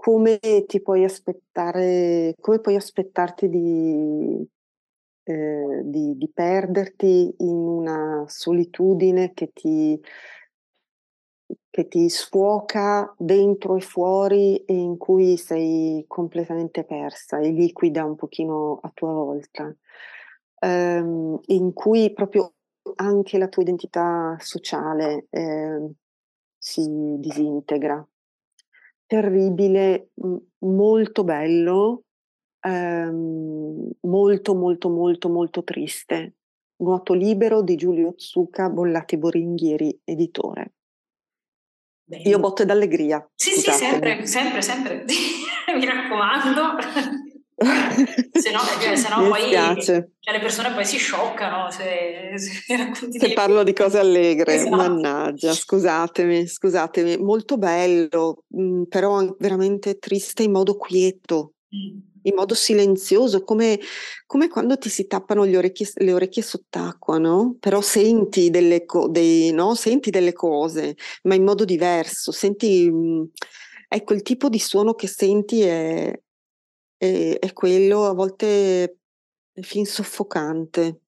come ti puoi aspettare, come puoi aspettarti di, eh, di, di perderti in una solitudine che ti, che ti sfuoca dentro e fuori e in cui sei completamente persa e liquida un pochino a tua volta, ehm, in cui proprio anche la tua identità sociale eh, si disintegra terribile, molto bello, ehm, molto molto molto molto triste. Nuoto libero di Giulio Zucca, Bollati Boringhieri, editore. Bene. Io botte d'allegria. Sì, scusatemi. sì, sempre, sempre, sempre. Mi raccomando. se no, perché, se no poi cioè, le persone poi si scioccano se, se, se parlo di cose allegre, esatto. mannaggia, scusatemi, scusatemi, molto bello, mm, però veramente triste in modo quieto, mm. In modo silenzioso, come, come, quando ti si tappano orecchie, le orecchie sott'acqua, no? Però senti delle, co- dei, no? senti delle cose, ma in modo diverso, senti... Mm, ecco, il tipo di suono che senti è, e, e quello a volte è fin soffocante.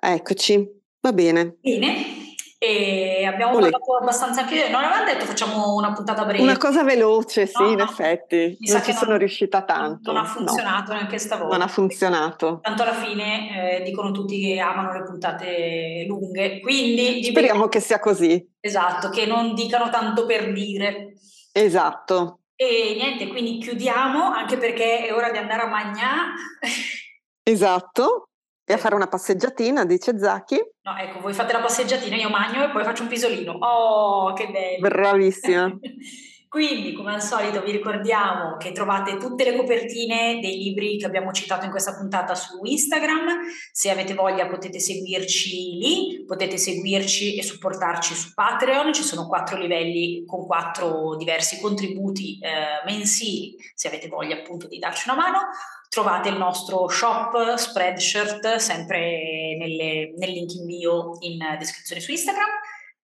Eccoci, va bene. Bene. E abbiamo Olè. parlato abbastanza anche non avevamo detto facciamo una puntata breve una cosa veloce sì no, in no. effetti Mi non ci sono non, riuscita tanto non ha funzionato no. neanche stavolta non ha funzionato tanto alla fine eh, dicono tutti che amano le puntate lunghe quindi speriamo che sia così esatto che non dicano tanto per dire esatto e niente, quindi chiudiamo anche perché è ora di andare a Magnà. Esatto, e a fare una passeggiatina, dice Zacchi. No, ecco, voi fate la passeggiatina, io magno e poi faccio un pisolino. Oh, che bello! Bravissima! Quindi, come al solito, vi ricordiamo che trovate tutte le copertine dei libri che abbiamo citato in questa puntata su Instagram. Se avete voglia potete seguirci lì, potete seguirci e supportarci su Patreon. Ci sono quattro livelli con quattro diversi contributi eh, mensili, se avete voglia appunto di darci una mano. Trovate il nostro shop Spreadshirt sempre nelle, nel link in bio in descrizione su Instagram.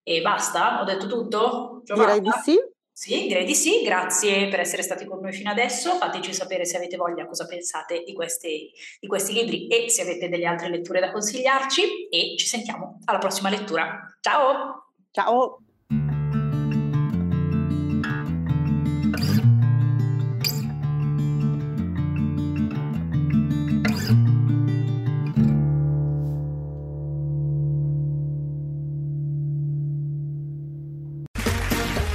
E basta? Ho detto tutto? Giovanna? Direi di sì. Sì, direi di sì, grazie per essere stati con noi fino adesso, fateci sapere se avete voglia cosa pensate di, queste, di questi libri e se avete delle altre letture da consigliarci e ci sentiamo alla prossima lettura. Ciao! Ciao!